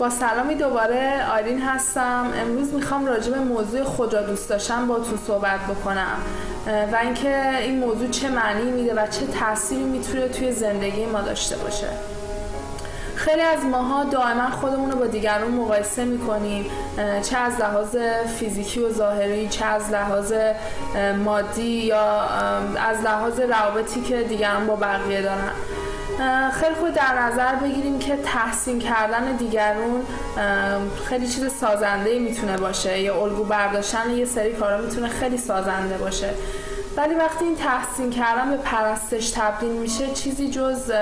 با سلامی دوباره آیرین هستم. امروز می‌خوام راجع به موضوع خود را دوست داشتن تو صحبت بکنم. و اینکه این موضوع چه معنی میده و چه تأثیری می‌تونه توی زندگی ما داشته باشه. خیلی از ماها دائما خودمون رو با دیگران مقایسه می‌کنیم. چه از لحاظ فیزیکی و ظاهری چه از لحاظ مادی یا از لحاظ روابطی که دیگران با بقیه دارن. خیلی خوب در نظر بگیریم که تحسین کردن دیگرون خیلی چیز سازنده می‌تونه باشه. یا الگو برداشتن یه سری کارا می‌تونه خیلی سازنده باشه. ولی وقتی این تحسین کردن به پرستش تبدیل میشه چیزی جز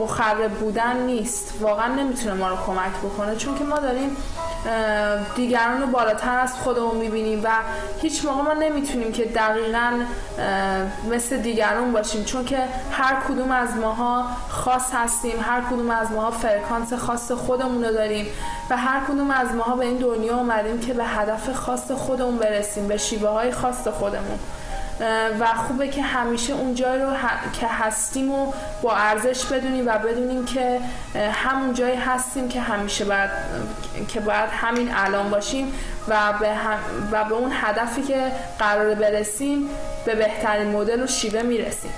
مخرب بودن نیست. واقعا نمی‌تونه ما رو کمک بکنه چون که ما داریم دیگران رو بالاتر از خودمون می‌بینیم و هیچ موقع ما نمی‌تونیم که دقیقا مثل دیگران باشیم. چون که هر کدوم از ماها خاص هستیم هر کدوم از ماها فرکانس خاص خودمون رو داریم و هر کدوم از ماها به این دنیا اومدیم که به هدف خاص خودمون برسیم به شیوه های خاص خودمون. و خوبه که همیشه اون جای رو که هستیم و با ارزش بدونیم و بدونیم که همون جایی هستیم که همیشه باید که باید همین الان باشیم و به, و به اون هدفی که قرار برسیم به بهترین مدل و شیوه می‌رسیم.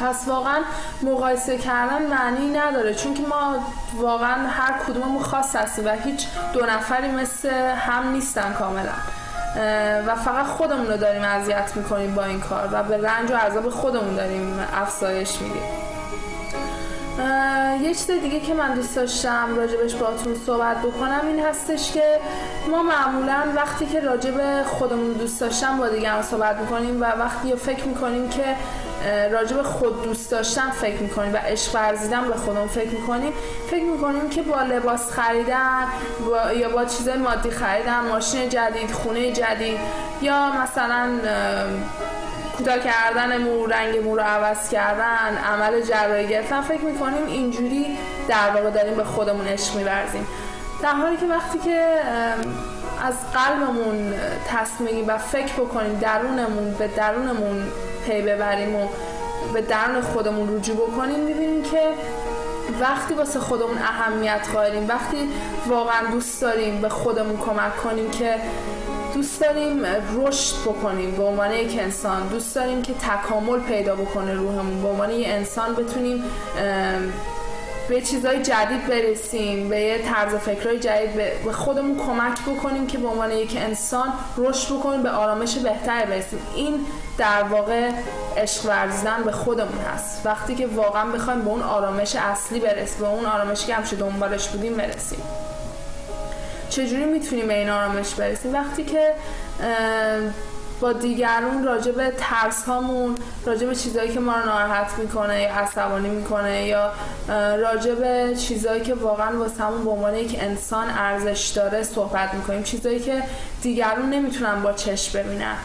پس واقعا مقایسه کردن معنی نداره چون که ما واقعا هر کدوممون خاص هستیم و هیچ دو نفری مثل هم نیستن کاملا. و فقط خودمون رو داریم اذیت می‌کنیم با این کار و به رنج و عذاب خودمون داریم افزایش میدیم. یه چیز دیگه که من دوست داشتم راجبش باتون صحبت بکنم این هستش که ما معمولا وقتی که راجب خودمون دوست داشتن با دیگران صحبت می‌کنیم و وقتی فکر می‌کنیم که راجب خود دوست داشتن فکر می‌کنیم و عشق ورزیدن به خودمون فکر می‌کنیم. فکر می‌کنیم که با لباس خریدن با یا با چیزای مادی خریدن ماشین جدید خونه جدید یا مثلا کوتاه کردن مو رنگ مو رو عوض کردن عمل جراحی گرفتن فکر می‌کنیم اینجوری در واقع داریم به خودمون عشق میورزیم. در حالی که وقتی که از قلبمون تصمیم و فکر بکنیم درونمون به درونمون پی ببریم و به درون خودمون رجوع بکنیم می‌بینیم که وقتی واسه خودمون اهمیت قائلیم وقتی واقعا دوست داریم به خودمون کمک کنیم که دوست داریم رشد بکنیم. به عنوان یک انسان دوست داریم که تکامل پیدا بکنه روحمون. به عنوان یک انسان بتونیم به چیزهای جدید برسیم به یه طرز فکرهای جدید به خودمون کمک بکنیم که به عنوان یک انسان رشد بکنیم به آرامش بهتر برسیم. این در واقع عشق ورزیدن به خودمون هست. وقتی که واقعا بخوایم به اون آرامش اصلی برسیم به اون آرامشی که همیشه دنبالش بودیم برسیم. چجوری می‌تونیم به این آرامش برسیم؟ وقتی که با دیگرون راجع به ترس هامون راجع به چیزهایی که ما رو ناراحت می‌کنه یا عصبانی می‌کنه یا راجع به چیزهایی که واقعا واسه همون به عنوان یک انسان ارزش داره صحبت می‌کنیم. چیزهایی که دیگرون نمی‌تونن با چشم ببینن.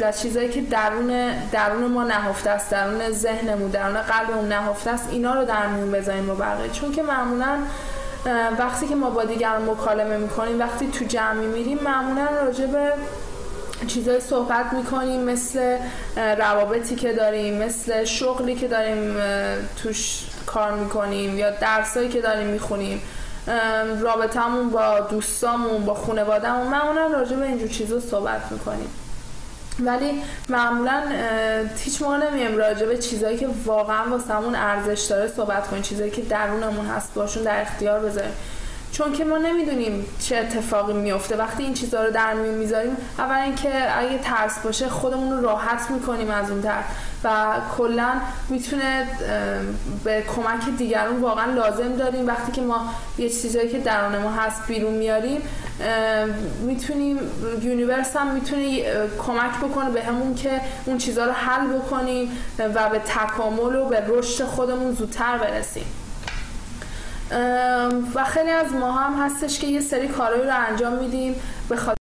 و چیزایی که درون درون ما نهفته است درون ذهنمون درون قلبمون نهفته است اینا رو در میون بذاریم و بقیه. چون که معمولا وقتی که ما با دیگران مکالمه می‌کنیم وقتی تو جمعی میریم معمولا راجع به چیزای صحبت می‌کنیم مثل روابطی که داریم مثل شغلی که داریم توش کار می‌کنیم یا درسایی که داریم می‌خونیم. رابطمون با دوستامون با خانوادهمون. معمولا راجع به اینجور چیزا صحبت می‌کنیم. ولی معمولا هیچ موقع نمیم راجع به چیزایی که واقعا واسمون ارزش داره صحبت کنیم. چیزایی که درونمون هست باشون در اختیار بذاریم. چون که ما نمی‌دونیم چه اتفاقی میفته وقتی این چیزها رو در میون می‌ذاریم اول اینکه اگه ترس باشه خودمون رو راحت می‌کنیم از اون طرف و کلا می‌تونه به کمک دیگران واقعا لازم داریم. وقتی که ما یه چیزایی که درون ما هست بیرون میاریم می‌تونیم یونیورس هم می‌تونه کمک بکنه به همون که اون چیزها رو حل بکنیم و به تکامل و به رشد خودمون زودتر برسیم. و خیلی از ما هم هستش که یه سری کارهایی رو انجام میدیم به خاطر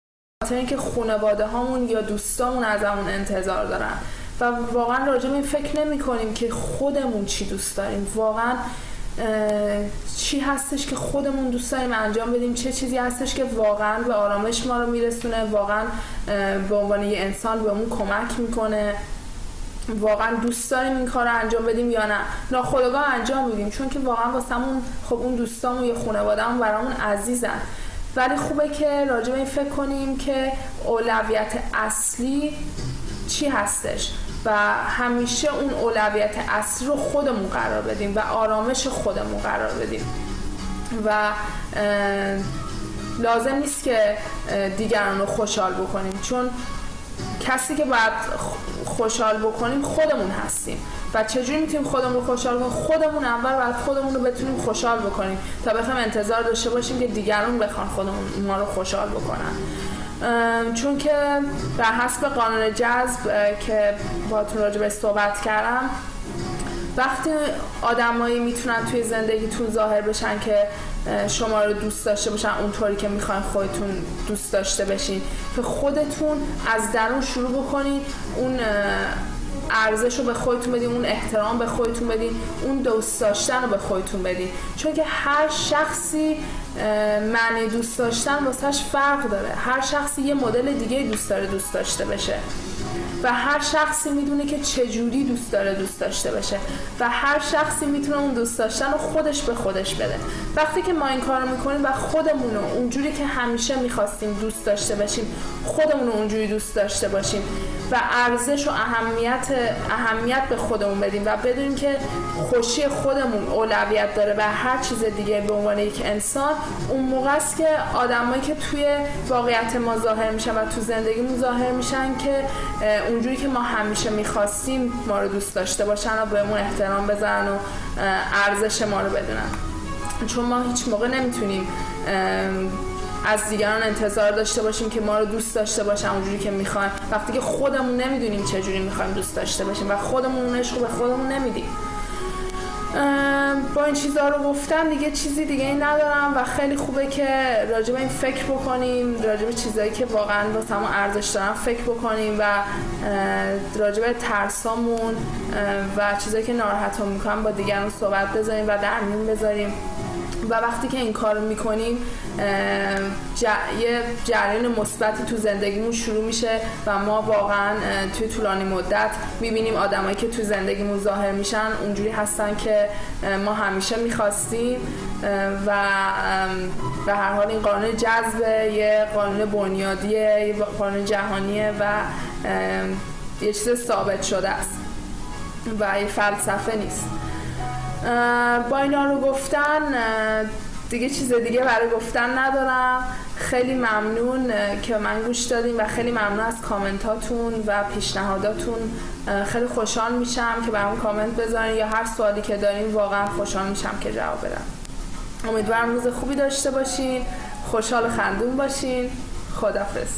اینکه خانواده هامون یا دوستامون از همون انتظار دارن. و واقعا راجع به این فکر نمی کنیم که خودمون چی دوست داریم. واقعا چی هستش که خودمون دوست داریم انجام بدیم. چه چیزی هستش که واقعا به آرامش ما رو میرسونه. واقعا به عنوان یه انسان به اون کمک می‌کنه. واقعا دوست داریم این کار رو انجام بدیم یا نه؟ ناخودآگاه انجام میدیم چون که واقعا واسمون خب اون دوستامون یا خانوادهمون برامون عزیزن. ولی خوبه که راجع به این فکر کنیم که اولویت اصلی چی هستش و همیشه اون اولویت اصلی رو خودمون قرار بدیم و آرامش خودمون قرار بدیم. و لازم نیست که دیگران رو خوشحال بکنیم. چون کسی که باید خوشحال بکنیم خودمون هستیم. و چجوری می‌تونیم خودمون رو خوشحال کنیم؟ خودمون اول باید خودمون رو بتونیم خوشحال بکنیم تا بخوایم انتظار داشته باشیم که دیگران بخوان خودمون ما رو خوشحال بکنن. چون که بر حسب قانون جذب که باتون راجع به صحبت کردم وقتی آدمایی می‌تونن توی زندگیتون ظاهر بشن که شما رو دوست داشته باشن اونطوری که می‌خواین خودتون دوست داشته بشین که خودتون از درون شروع بکنید اون ارزش رو به خودتون بدین اون احترام به خودتون بدین اون دوست داشتن رو به خودتون بدین. چون که هر شخصی معنی دوست داشتن واسهش فرق داره. هر شخصی یه مدل دیگه دوست داره دوست داشته بشه و هر شخصی می‌دونه که چجوری دوست داره دوست داشته باشه و هر شخصی می‌تونه اون دوست داشتن رو خودش به خودش بده. وقتی که ما این کار می‌کنیم و خودمون رو اونجوری که همیشه می‌خواستیم دوست داشته باشیم خودمون رو اونجوری دوست داشته باشیم و ارزش و اهمیت اهمیت به خودمون بدیم و بدونیم که خوشی خودمون اولویت داره و هر چیز دیگه به عنوان یک انسان اون موقع است که آدمایی که توی واقعیت ما ظاهر میشن و تو زندگی ظاهر میشن که اونجوری که ما همیشه می‌خواستیم ما رو دوست داشته باشن و بهمون احترام بزنن و ارزش ما رو بدونن. چون ما هیچ موقع نمی‌تونیم از دیگران انتظار داشته باشیم که ما رو دوست داشته باشن اونجوری که می‌خوایم. وقتی که خودمون نمی‌دونیم چجوری می‌خوایم دوست داشته باشیم و خودمون اون عشق به خودمون نمیدیم. با این چیزها رو گفتم دیگه چیزی دیگه این ندارم و خیلی خوبه که راجب این فکر بکنیم راجب چیزایی که واقعا با همون ارزش دارن فکر بکنیم و راجب ترسامون و چیزایی که ناراحتمون می‌کنن با دیگران صحبت بذاریم و در میون بذاریم. و وقتی که این کار می‌کنیم یه جریان مثبتی تو زندگیمون شروع میشه و ما واقعا توی طولانی مدت می‌بینیم آدمایی که تو زندگیمون ظاهر میشن اونجوری هستن که ما همیشه می‌خواستیم و به هر حال این قانون جذب یه قانون بنیادیه یه قانون جهانیه و یه چیز ثابت شده است و یه فلسفه نیست. با اینا رو گفتن دیگه چیز دیگه برای گفتن ندارم. خیلی ممنون که من گوش دادیم و خیلی ممنون از کامنتاتون و پیشنهاداتون. خیلی خوشحال میشم که برام کامنت بذارین یا هر سوالی که دارین واقعا خوشحال میشم که جواب بدم. امیدوارم روز خوبی داشته باشین. خوشحال و خندون باشین. خدافظ